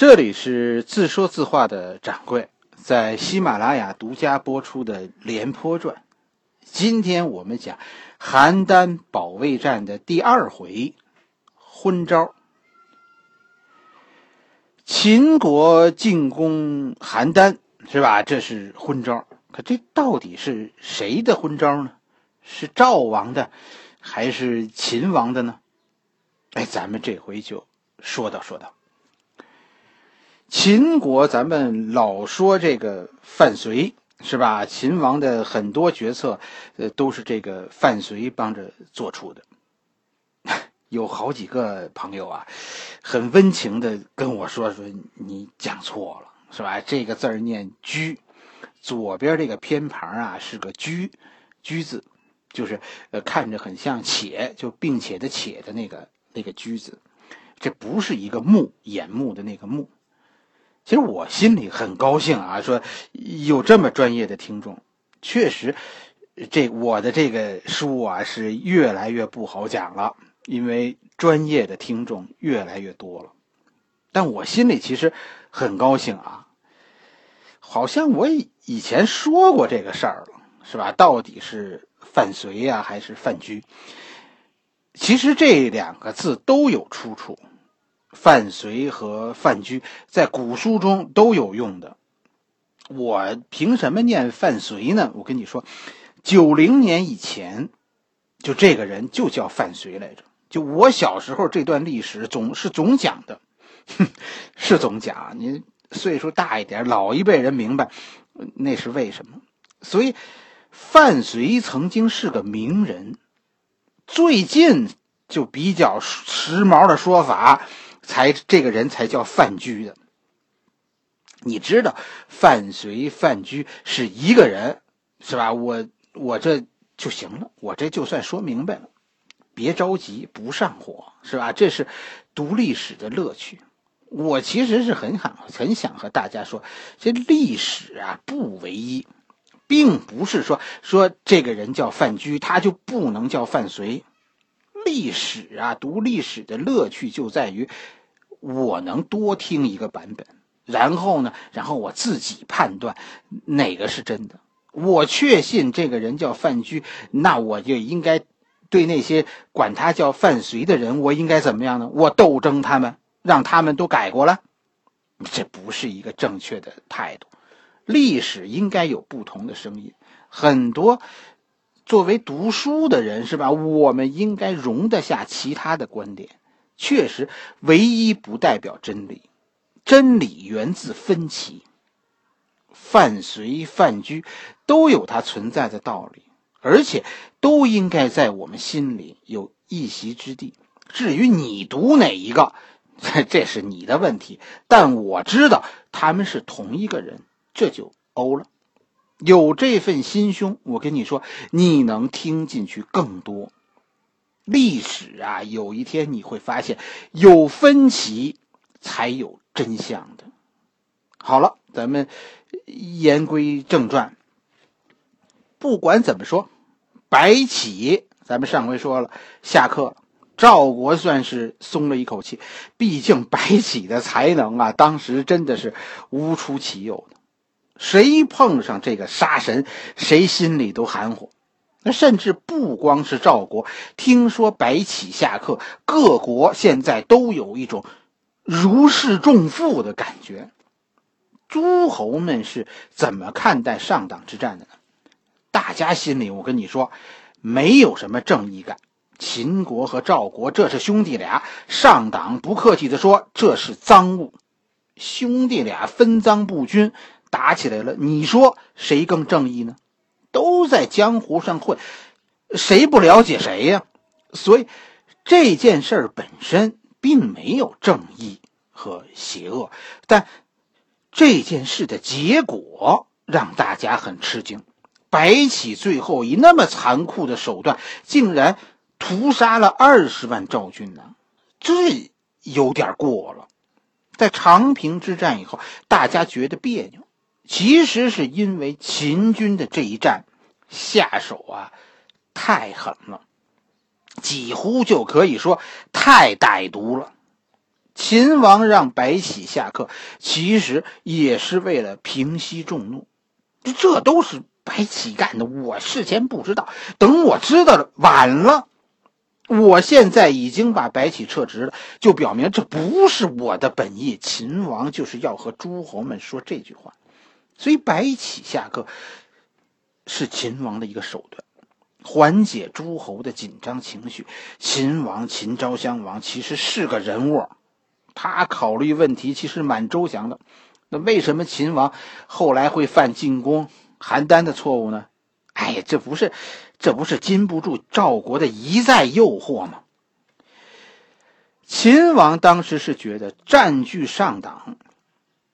这里是自说自话的掌柜，在喜马拉雅独家播出的《廉颇传》。今天我们讲邯郸保卫战的第二回——昏招。秦国进攻邯郸，是吧？这是昏招。可这到底是谁的昏招呢？是赵王的，还是秦王的呢？哎，咱们这回就说道说道。秦国，咱们老说这个范睢是吧？秦王的很多决策，呃，都是这个范睢帮着做出的。有好几个朋友啊，很温情的跟我说说，你讲错了是吧？这个字念“居”，左边这个偏旁啊是个“居”，“居”字，就是呃看着很像“且”，就并且的“且”的那个那个“居”字，这不是一个目，眼目的那个目。其实我心里很高兴啊，说有这么专业的听众。确实，这我的这个书啊是越来越不好讲了，因为专业的听众越来越多了。但我心里其实很高兴啊，好像我以前说过这个事儿了，是吧？到底是范随呀，还是范雎？其实这两个字都有出处。范睢和范雎在古书中都有用的，我凭什么念范睢呢？我跟你说，九零年以前，就这个人就叫范睢来着。就我小时候这段历史总是总讲的，哼 是总讲。您岁数大一点，老一辈人明白那是为什么。所以，范睢曾经是个名人，最近就比较时髦的说法。才这个人才叫范雎的，你知道范睢、范雎是一个人，是吧？我我这就行了，我这就算说明白了，别着急，不上火，是吧？这是读历史的乐趣。我其实是很想很想和大家说，这历史啊不唯一，并不是说说这个人叫范雎，他就不能叫范睢。历史啊，读历史的乐趣就在于。我能多听一个版本，然后呢，然后我自己判断哪个是真的。我确信这个人叫范雎，那我就应该对那些管他叫范随的人，我应该怎么样呢？我斗争他们，让他们都改过来。这不是一个正确的态度。历史应该有不同的声音。很多作为读书的人是吧？我们应该容得下其他的观点。确实，唯一不代表真理，真理源自分歧。范随、范雎都有它存在的道理，而且都应该在我们心里有一席之地。至于你读哪一个，这是你的问题。但我知道他们是同一个人，这就欧了。有这份心胸，我跟你说，你能听进去更多。历史啊，有一天你会发现，有分歧才有真相的。好了，咱们言归正传。不管怎么说，白起，咱们上回说了，下课，赵国算是松了一口气。毕竟白起的才能啊，当时真的是无出其右的，谁碰上这个杀神，谁心里都含糊。那甚至不光是赵国，听说白起下课，各国现在都有一种如释重负的感觉。诸侯们是怎么看待上党之战的呢？大家心里，我跟你说，没有什么正义感。秦国和赵国这是兄弟俩，上党不客气的说，这是赃物。兄弟俩分赃不均，打起来了，你说谁更正义呢？都在江湖上混，谁不了解谁呀？所以这件事本身并没有正义和邪恶，但这件事的结果让大家很吃惊。白起最后以那么残酷的手段，竟然屠杀了二十万赵军呢，这有点过了。在长平之战以后，大家觉得别扭。其实是因为秦军的这一战下手啊，太狠了，几乎就可以说太歹毒了。秦王让白起下课，其实也是为了平息众怒，这都是白起干的。我事前不知道，等我知道了，晚了。我现在已经把白起撤职了，就表明这不是我的本意。秦王就是要和诸侯们说这句话，所以白起下课是秦王的一个手段，缓解诸侯的紧张情绪。秦王秦昭襄王其实是个人物，他考虑问题其实蛮周详的。那为什么秦王后来会犯进攻邯郸的错误呢？哎呀，这不是。这不是禁不住赵国的一再诱惑吗？秦王当时是觉得占据上党，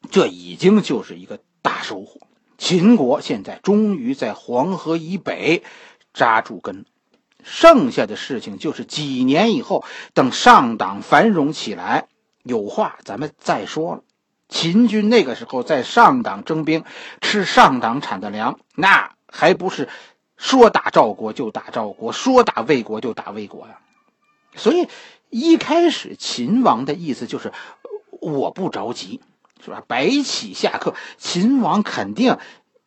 这已经就是一个大收获。秦国现在终于在黄河以北扎住根，剩下的事情就是几年以后，等上党繁荣起来，有话咱们再说了。秦军那个时候在上党征兵，吃上党产的粮，那还不是？说打赵国就打赵国，说打魏国就打魏国呀。所以一开始秦王的意思就是我不着急，是吧？白起下课，秦王肯定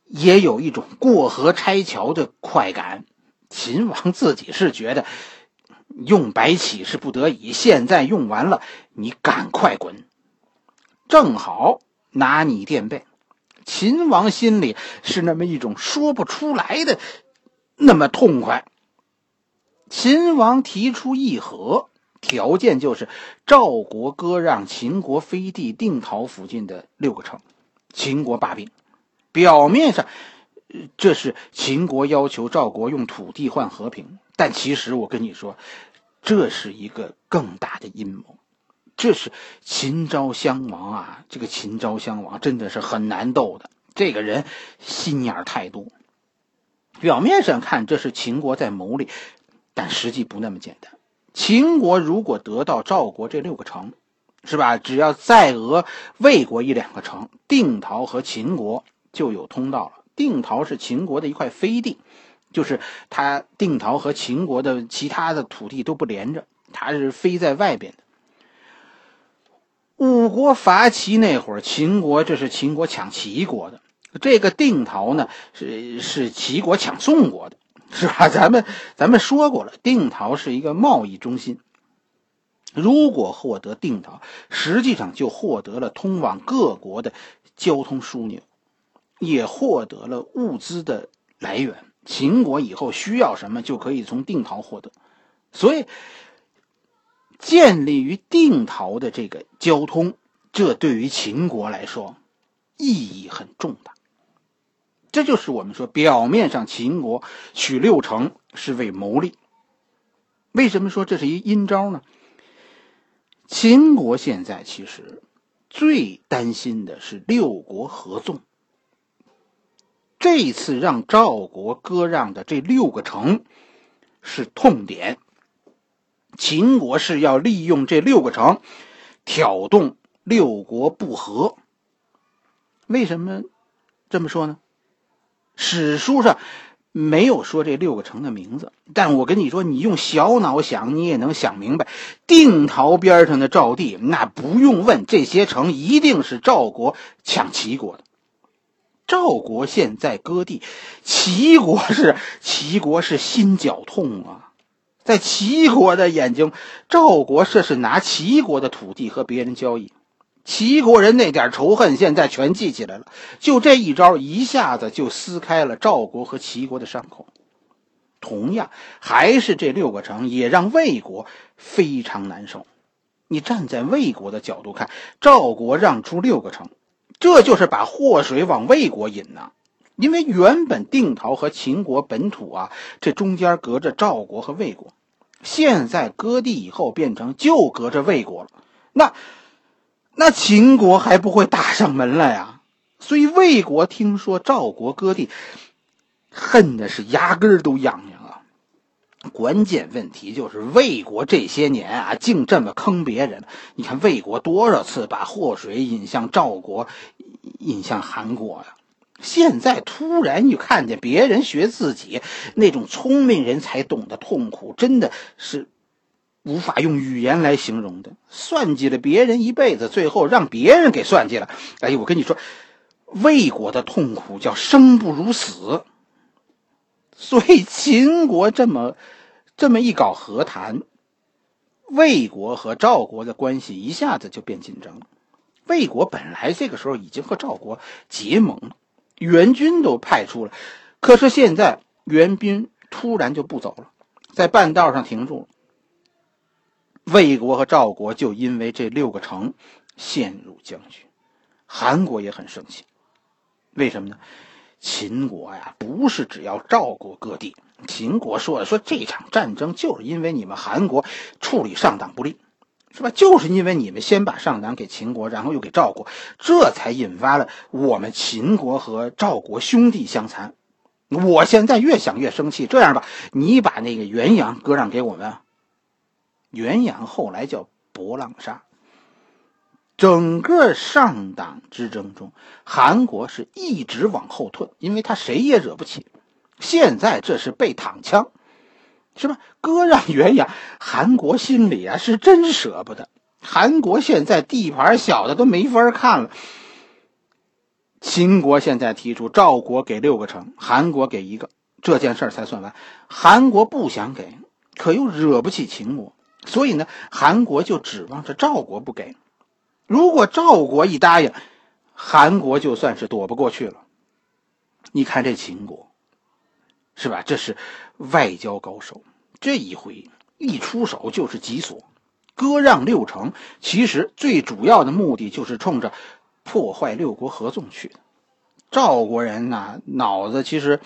也有一种过河拆桥的快感。秦王自己是觉得用白起是不得已，现在用完了，你赶快滚，正好拿你垫背。秦王心里是那么一种说不出来的。那么痛快。秦王提出议和，条件就是赵国割让秦国飞地定陶附近的六个城，秦国罢兵。表面上，这是秦国要求赵国用土地换和平，但其实我跟你说，这是一个更大的阴谋。这是秦昭襄王啊，这个秦昭襄王真的是很难斗的，这个人心眼太多。表面上看，这是秦国在谋利，但实际不那么简单。秦国如果得到赵国这六个城，是吧？只要再讹魏国一两个城，定陶和秦国就有通道了。定陶是秦国的一块飞地，就是它定陶和秦国的其他的土地都不连着，它是飞在外边的。五国伐齐那会儿，秦国这是秦国抢齐国的。这个定陶呢，是是齐国抢宋国的，是吧？咱们咱们说过了，定陶是一个贸易中心。如果获得定陶，实际上就获得了通往各国的交通枢纽，也获得了物资的来源。秦国以后需要什么，就可以从定陶获得。所以，建立于定陶的这个交通，这对于秦国来说意义很重大。这就是我们说，表面上秦国取六城是为谋利。为什么说这是一阴招呢？秦国现在其实最担心的是六国合纵。这次让赵国割让的这六个城是痛点，秦国是要利用这六个城挑动六国不和。为什么这么说呢？史书上没有说这六个城的名字，但我跟你说，你用小脑想，你也能想明白。定陶边上的赵地，那不用问，这些城一定是赵国抢齐国的。赵国现在割地，齐国是齐国是心绞痛啊！在齐国的眼睛，赵国这是拿齐国的土地和别人交易。齐国人那点仇恨现在全记起来了，就这一招一下子就撕开了赵国和齐国的伤口。同样，还是这六个城也让魏国非常难受。你站在魏国的角度看，赵国让出六个城，这就是把祸水往魏国引呐。因为原本定陶和秦国本土啊，这中间隔着赵国和魏国，现在割地以后变成就隔着魏国了，那。那秦国还不会打上门来呀？所以魏国听说赵国割地，恨的是牙根都痒痒啊。关键问题就是魏国这些年啊，竟这么坑别人。你看魏国多少次把祸水引向赵国，引向韩国呀？现在突然又看见别人学自己，那种聪明人才懂得痛苦，真的是无法用语言来形容的。算计了别人一辈子，最后让别人给算计了。哎，我跟你说，魏国的痛苦叫生不如死。所以秦国这么这么一搞和谈，魏国和赵国的关系一下子就变紧张了。魏国本来这个时候已经和赵国结盟了，援军都派出了，可是现在援兵突然就不走了，在半道上停住了。魏国和赵国就因为这六个城陷入僵局，韩国也很生气，为什么呢？秦国呀，不是只要赵国割地，秦国说了，说这场战争就是因为你们韩国处理上党不利。是吧？就是因为你们先把上党给秦国，然后又给赵国，这才引发了我们秦国和赵国兄弟相残。我现在越想越生气。这样吧，你把那个元阳割让给我们。元阳后来叫博浪沙。整个上党之争中，韩国是一直往后退，因为他谁也惹不起。现在这是被躺枪。是吧？割让元阳，韩国心里啊是真舍不得。韩国现在地盘小的都没法看了。秦国现在提出赵国给六个城，韩国给一个，这件事才算完。韩国不想给，可又惹不起秦国，所以呢，韩国就指望着赵国不给。如果赵国一答应，韩国就算是躲不过去了。你看这秦国，是吧？这是外交高手。这一回一出手就是急所，割让六城，其实最主要的目的就是冲着破坏六国合纵去的。赵国人呐，脑子其实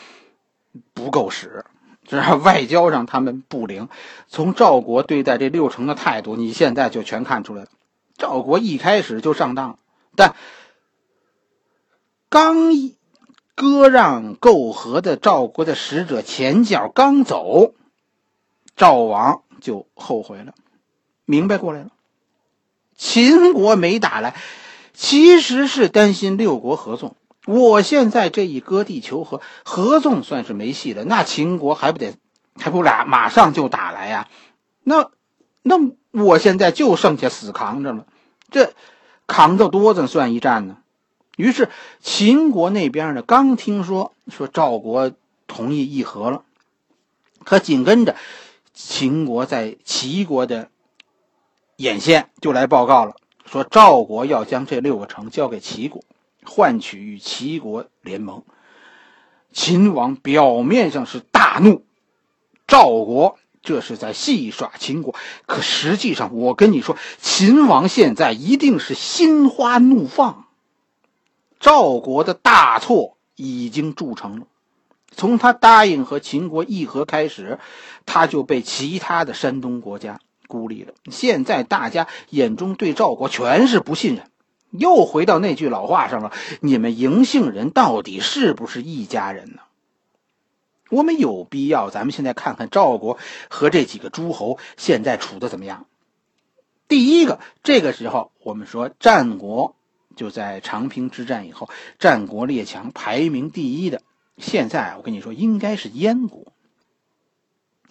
不够使，这外交上他们不灵。从赵国对待这六城的态度，你现在就全看出来了。赵国一开始就上当，但刚割让媾和的赵国的使者前脚刚走。赵王就后悔了，明白过来了。秦国没打来，其实是担心六国合纵。我现在这一割地求和，合纵算是没戏了。那秦国还不得，还不俩马上就打来呀？那，那我现在就剩下死扛着了。这扛着多子算一战呢？于是秦国那边呢，刚听说说赵国同意议和了，可紧跟着。秦国在齐国的眼线就来报告了，说赵国要将这六个城交给齐国，换取与齐国联盟。秦王表面上是大怒，赵国这是在戏耍秦国，可实际上，我跟你说，秦王现在一定是心花怒放。赵国的大错已经铸成了。从他答应和秦国议和开始，他就被其他的山东国家孤立了。现在大家眼中对赵国全是不信任，又回到那句老话上了：你们嬴姓人到底是不是一家人呢？我们有必要，咱们现在看看赵国和这几个诸侯现在处的怎么样。第一个，这个时候我们说战国就在长平之战以后，战国列强排名第一的。现在我跟你说，应该是燕国。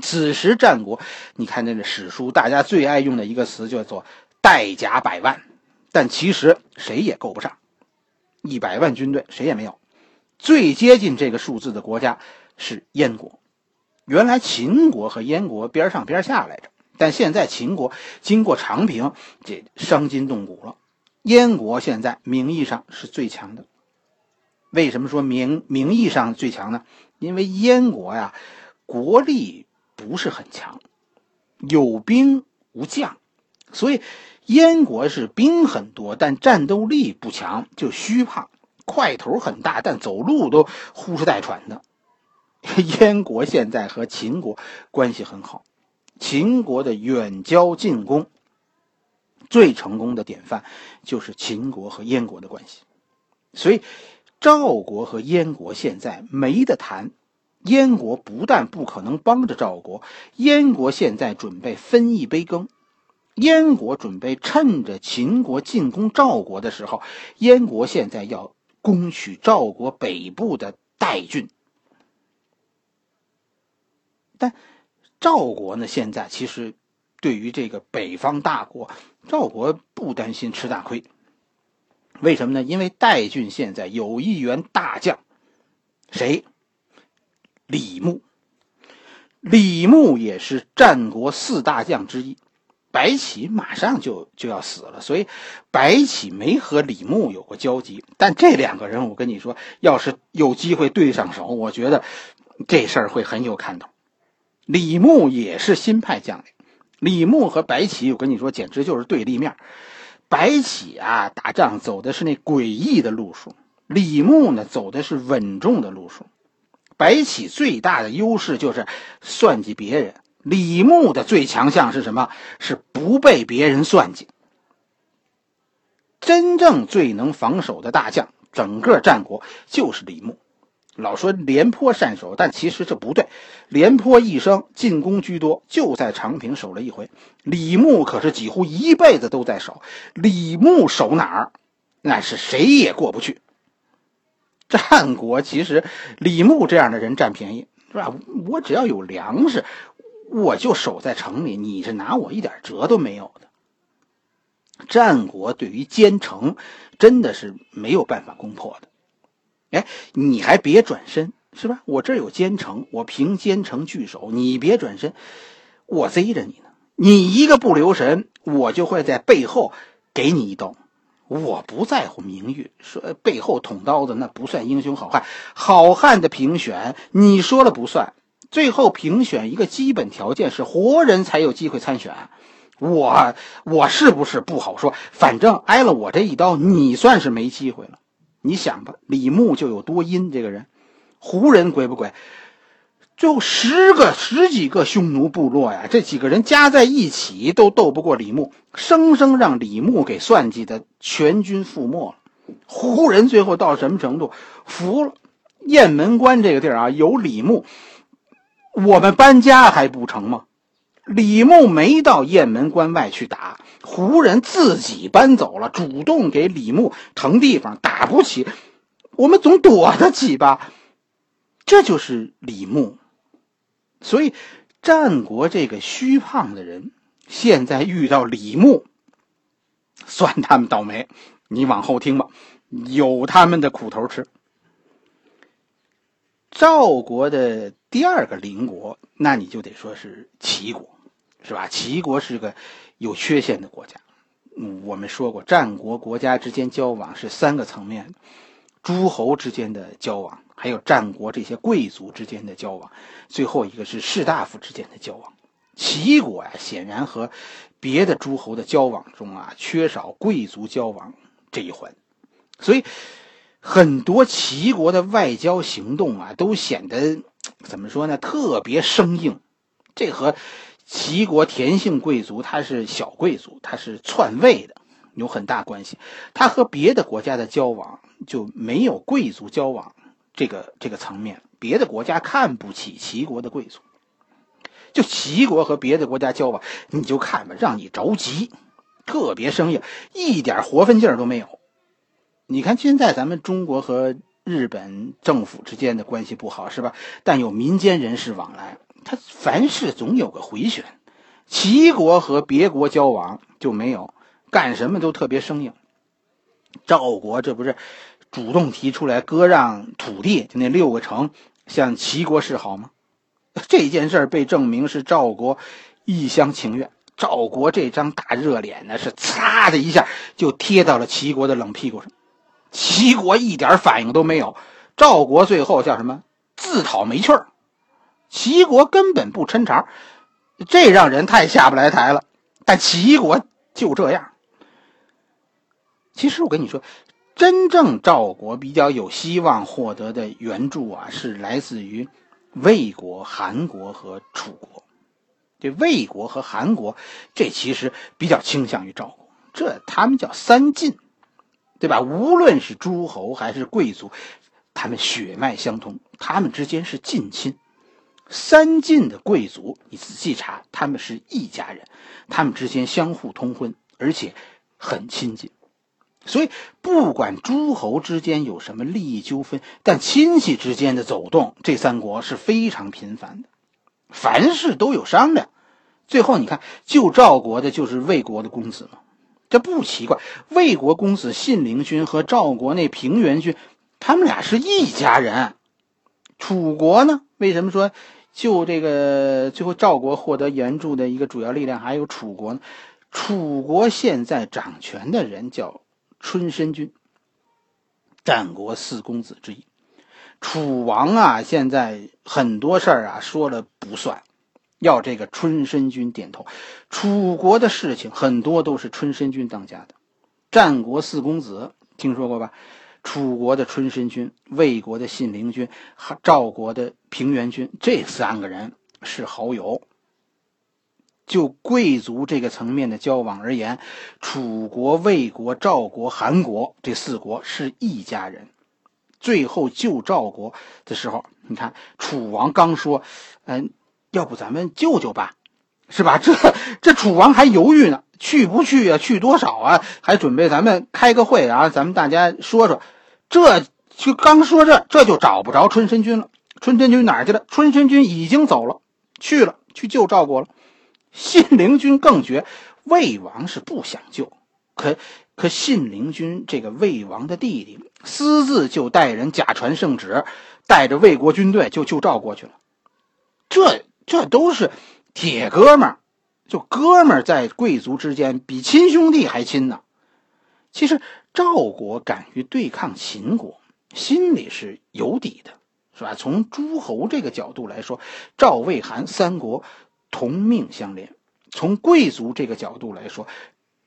此时战国，你看那个史书，大家最爱用的一个词叫做“带甲百万”，但其实谁也够不上，一百万军队谁也没有。最接近这个数字的国家是燕国。原来秦国和燕国边上边下来着，但现在秦国经过长平，这伤筋动骨了。燕国现在名义上是最强的。为什么说名名义上最强呢？因为燕国呀，国力不是很强，有兵无将，所以燕国是兵很多，但战斗力不强，就虚胖，块头很大，但走路都呼哧带喘的。燕国现在和秦国关系很好，秦国的远交近攻最成功的典范就是秦国和燕国的关系，所以。赵国和燕国现在没得谈，燕国不但不可能帮着赵国，燕国现在准备分一杯羹。燕国准备趁着秦国进攻赵国的时候，燕国现在要攻取赵国北部的代郡。但赵国呢，现在其实对于这个北方大国，赵国不担心吃大亏。为什么呢？因为代郡现在有一员大将，谁？李牧。李牧也是战国四大将之一。白起马上就就要死了，所以白起没和李牧有过交集。但这两个人，我跟你说，要是有机会对上手，我觉得这事儿会很有看头。李牧也是新派将领，李牧和白起，我跟你说，简直就是对立面。白起啊，打仗走的是那诡异的路数；李牧呢，走的是稳重的路数。白起最大的优势就是算计别人。李牧的最强项是什么？是不被别人算计。真正最能防守的大将，整个战国就是李牧。老说廉颇善守，但其实这不对。廉颇一生进攻居多，就在长平守了一回。李牧可是几乎一辈子都在守。李牧守哪儿，那是谁也过不去。战国其实李牧这样的人占便宜，是吧？我只要有粮食。我就守在城里，你是拿我一点辙都没有的。战国对于坚城，真的是没有办法攻破的。哎，你还别转身，是吧？我这有坚城，我凭坚城据守，你别转身，我贼着你呢。你一个不留神，我就会在背后给你一刀。我不在乎名誉，说背后捅刀子那不算英雄好汉。好汉的评选，你说了不算。最后评选一个基本条件是活人才有机会参选，我我是不是不好说？反正挨了我这一刀，你算是没机会了。你想吧，李牧就有多阴，这个人，胡人鬼不鬼？就十个十几个匈奴部落呀，这几个人加在一起都斗不过李牧，生生让李牧给算计的全军覆没了。胡人最后到什么程度？服了。雁门关这个地儿啊，有李牧。我们搬家还不成吗？李牧没到雁门关外去打，胡人自己搬走了，主动给李牧腾地方，打不起，我们总躲得起吧？这就是李牧。所以，战国这个虚胖的人，现在遇到李牧，算他们倒霉。你往后听吧，有他们的苦头吃。赵国的第二个邻国，那你就得说是齐国，是吧？齐国是个有缺陷的国家。嗯，我们说过，战国国家之间交往是三个层面：诸侯之间的交往，还有战国这些贵族之间的交往，最后一个是士大夫之间的交往。齐国啊，显然和别的诸侯的交往中啊，缺少贵族交往这一环，所以。很多齐国的外交行动啊，都显得 怎么说呢？特别生硬。这和齐国田姓贵族他是小贵族，他是篡位的，有很大关系。他和别的国家的交往就没有贵族交往这个这个层面。别的国家看不起齐国的贵族，就齐国和别的国家交往，你就看吧，让你着急，特别生硬，一点活分劲儿都没有。你看，现在咱们中国和日本政府之间的关系不好，是吧？但有民间人士往来，他凡事总有个回旋。齐国和别国交往就没有，干什么都特别生硬。赵国这不是主动提出来割让土地，就那六个城向齐国示好吗？这件事被证明是赵国一厢情愿。赵国这张大热脸呢，是擦的一下就贴到了齐国的冷屁股上。齐国一点反应都没有，赵国最后叫什么？自讨没趣儿。齐国根本不抻茬，这让人太下不来台了。但齐国就这样。其实我跟你说，真正赵国比较有希望获得的援助啊，是来自于魏国、韩国和楚国。这魏国和韩国，这其实比较倾向于赵国，这他们叫三晋。对吧？无论是诸侯还是贵族，他们血脉相通，他们之间是近亲。三晋的贵族，你仔细查，他们是一家人，他们之间相互通婚，而且很亲近。所以，不管诸侯之间有什么利益纠纷，但亲戚之间的走动，这三国是非常频繁的，凡事都有商量。最后你看，救赵国的就是魏国的公子嘛，这不奇怪。魏国公子信陵君和赵国那平原君，他们俩是一家人。楚国呢？为什么说就这个最后赵国获得援助的一个主要力量还有楚国呢？楚国现在掌权的人叫春申君，战国四公子之一。楚王啊，现在很多事儿啊说了不算。要这个春申君点头，楚国的事情很多都是春申君当家的。战国四公子听说过吧？楚国的春申君、魏国的信陵君、赵国的平原君，这三个人是好友。就贵族这个层面的交往而言，楚国、魏国、赵国、韩国这四国是一家人。最后救赵国的时候，你看楚王刚说：“嗯。”要不咱们救救吧，是吧？这这楚王还犹豫呢，去不去啊？去多少啊？还准备咱们开个会啊？咱们大家说说。这就刚说这，这就找不着春申君了。春申君哪去了？春申君已经走了，去了去救赵国了。信陵君更绝，魏王是不想救，可可信陵君这个魏王的弟弟，私自就带人假传圣旨，带着魏国军队就救赵国去了。这。这都是铁哥们儿，就哥们儿在贵族之间比亲兄弟还亲呢。其实赵国敢于对抗秦国，心里是有底的，是吧？从诸侯这个角度来说，赵、魏、韩三国同命相连；从贵族这个角度来说，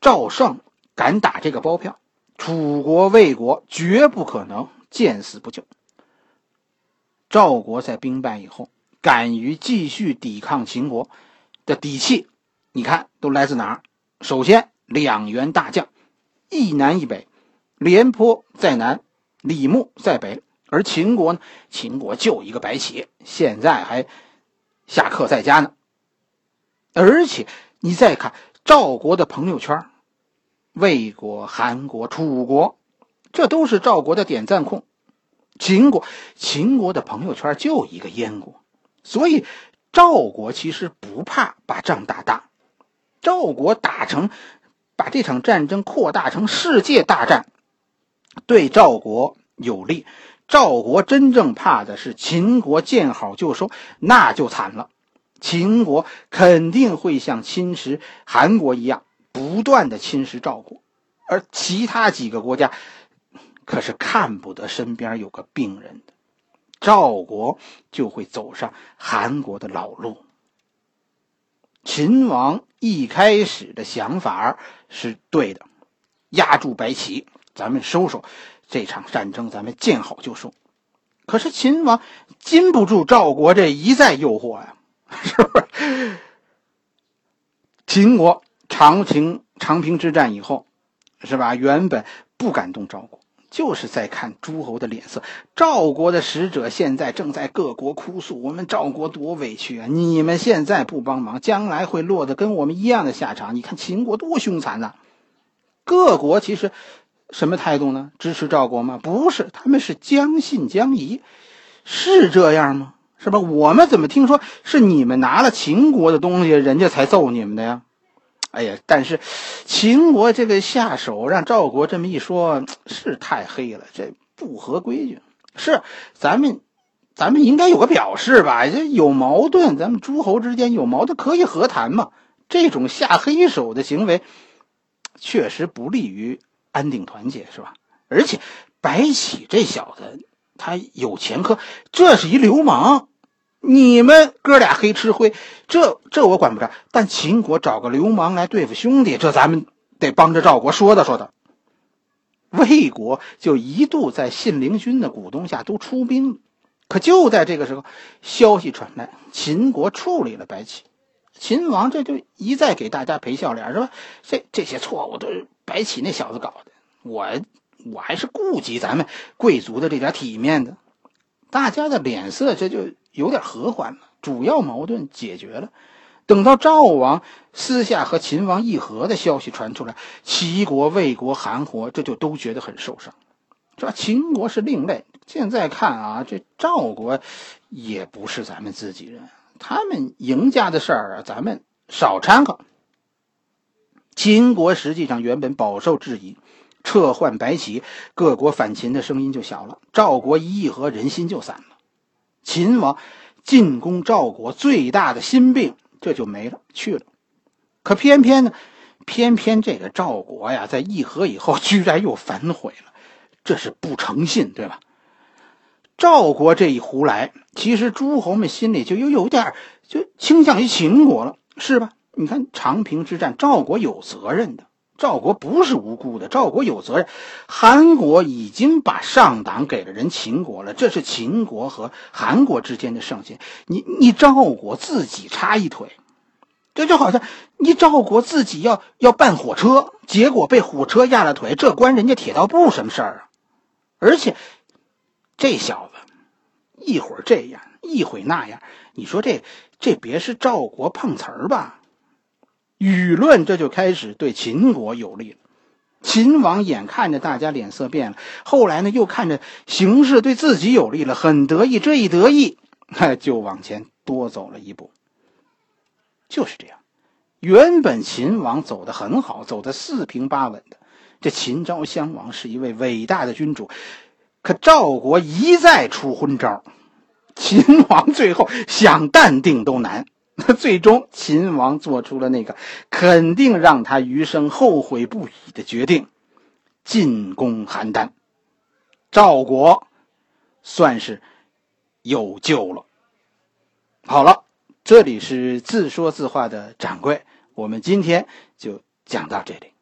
赵胜敢打这个包票，楚国、魏国绝不可能见死不救。赵国在兵败以后。敢于继续抵抗秦国的底气，你看都来自哪儿？首先，两员大将，一南一北，廉颇在南，李牧在北。而秦国呢？秦国就一个白起，现在还下课在家呢。而且，你再看赵国的朋友圈，魏国、韩国、楚国，这都是赵国的点赞控。秦国，秦国的朋友圈就一个燕国。所以，赵国其实不怕把仗打大，赵国打成，把这场战争扩大成世界大战，对赵国有利。赵国真正怕的是秦国见好就收，那就惨了。秦国肯定会像侵蚀韩国一样，不断的侵蚀赵国，而其他几个国家，可是看不得身边有个病人的。赵国就会走上韩国的老路。秦王一开始的想法是对的，压住白起，咱们收手这场战争，咱们见好就收。可是秦王禁不住赵国这一再诱惑呀，是不是？秦国长平长平之战以后，是吧？原本不敢动赵国。就是在看诸侯的脸色。赵国的使者现在正在各国哭诉：“我们赵国多委屈啊！你们现在不帮忙，将来会落得跟我们一样的下场。你看秦国多凶残呐！”各国其实什么态度呢？支持赵国吗？不是，他们是将信将疑，是这样吗？是吧？我们怎么听说是你们拿了秦国的东西，人家才揍你们的呀？哎呀，但是秦国这个下手让赵国这么一说，是太黑了，这不合规矩。是咱们，咱们应该有个表示吧？这有矛盾，咱们诸侯之间有矛盾可以和谈嘛？这种下黑手的行为，确实不利于安定团结，是吧？而且白起这小子，他有前科，这是一流氓。你们哥俩黑吃灰，这这我管不着。但秦国找个流氓来对付兄弟，这咱们得帮着赵国说道说道。魏国就一度在信陵君的鼓动下都出兵，可就在这个时候，消息传来，秦国处理了白起。秦王这就一再给大家赔笑脸，是吧？这这些错误都是白起那小子搞的。我我还是顾及咱们贵族的这点体面的，大家的脸色这就。有点和缓了，主要矛盾解决了。等到赵王私下和秦王议和的消息传出来，齐国、魏国、韩国这就都觉得很受伤，是吧？秦国是另类。现在看啊，这赵国也不是咱们自己人，他们赢家的事儿啊，咱们少掺和。秦国实际上原本饱受质疑，撤换白起，各国反秦的声音就小了。赵国一议和，人心就散了。秦王进攻赵国最大的心病这就没了去了。可偏偏呢，偏偏这个赵国呀，在议和以后居然又反悔了，这是不诚信，对吧？赵国这一胡来，其实诸侯们心里就又有点就倾向于秦国了，是吧？你看长平之战，赵国有责任的，赵国不是无辜的，赵国有责任。韩国已经把上党给了人秦国了，这是秦国和韩国之间的圣贤。你你赵国自己插一腿，这就好像你赵国自己要要办火车，结果被火车压了腿，这关人家铁道部什么事儿啊？而且。这小子一会儿这样，一会那样，你说这这别是赵国碰瓷儿吧？舆论这就开始对秦国有利了。秦王眼看着大家脸色变了，后来呢又看着形势对自己有利了，很得意。这一得意，就往前多走了一步。就是这样，原本秦王走得很好，走得四平八稳的。这秦昭襄王是一位伟大的君主。可赵国一再出昏招，秦王最后想淡定都难。那最终，秦王做出了那个肯定让他余生后悔不已的决定：进攻邯郸。赵国算是有救了。好了，这里是自说自话的掌柜，我们今天就讲到这里。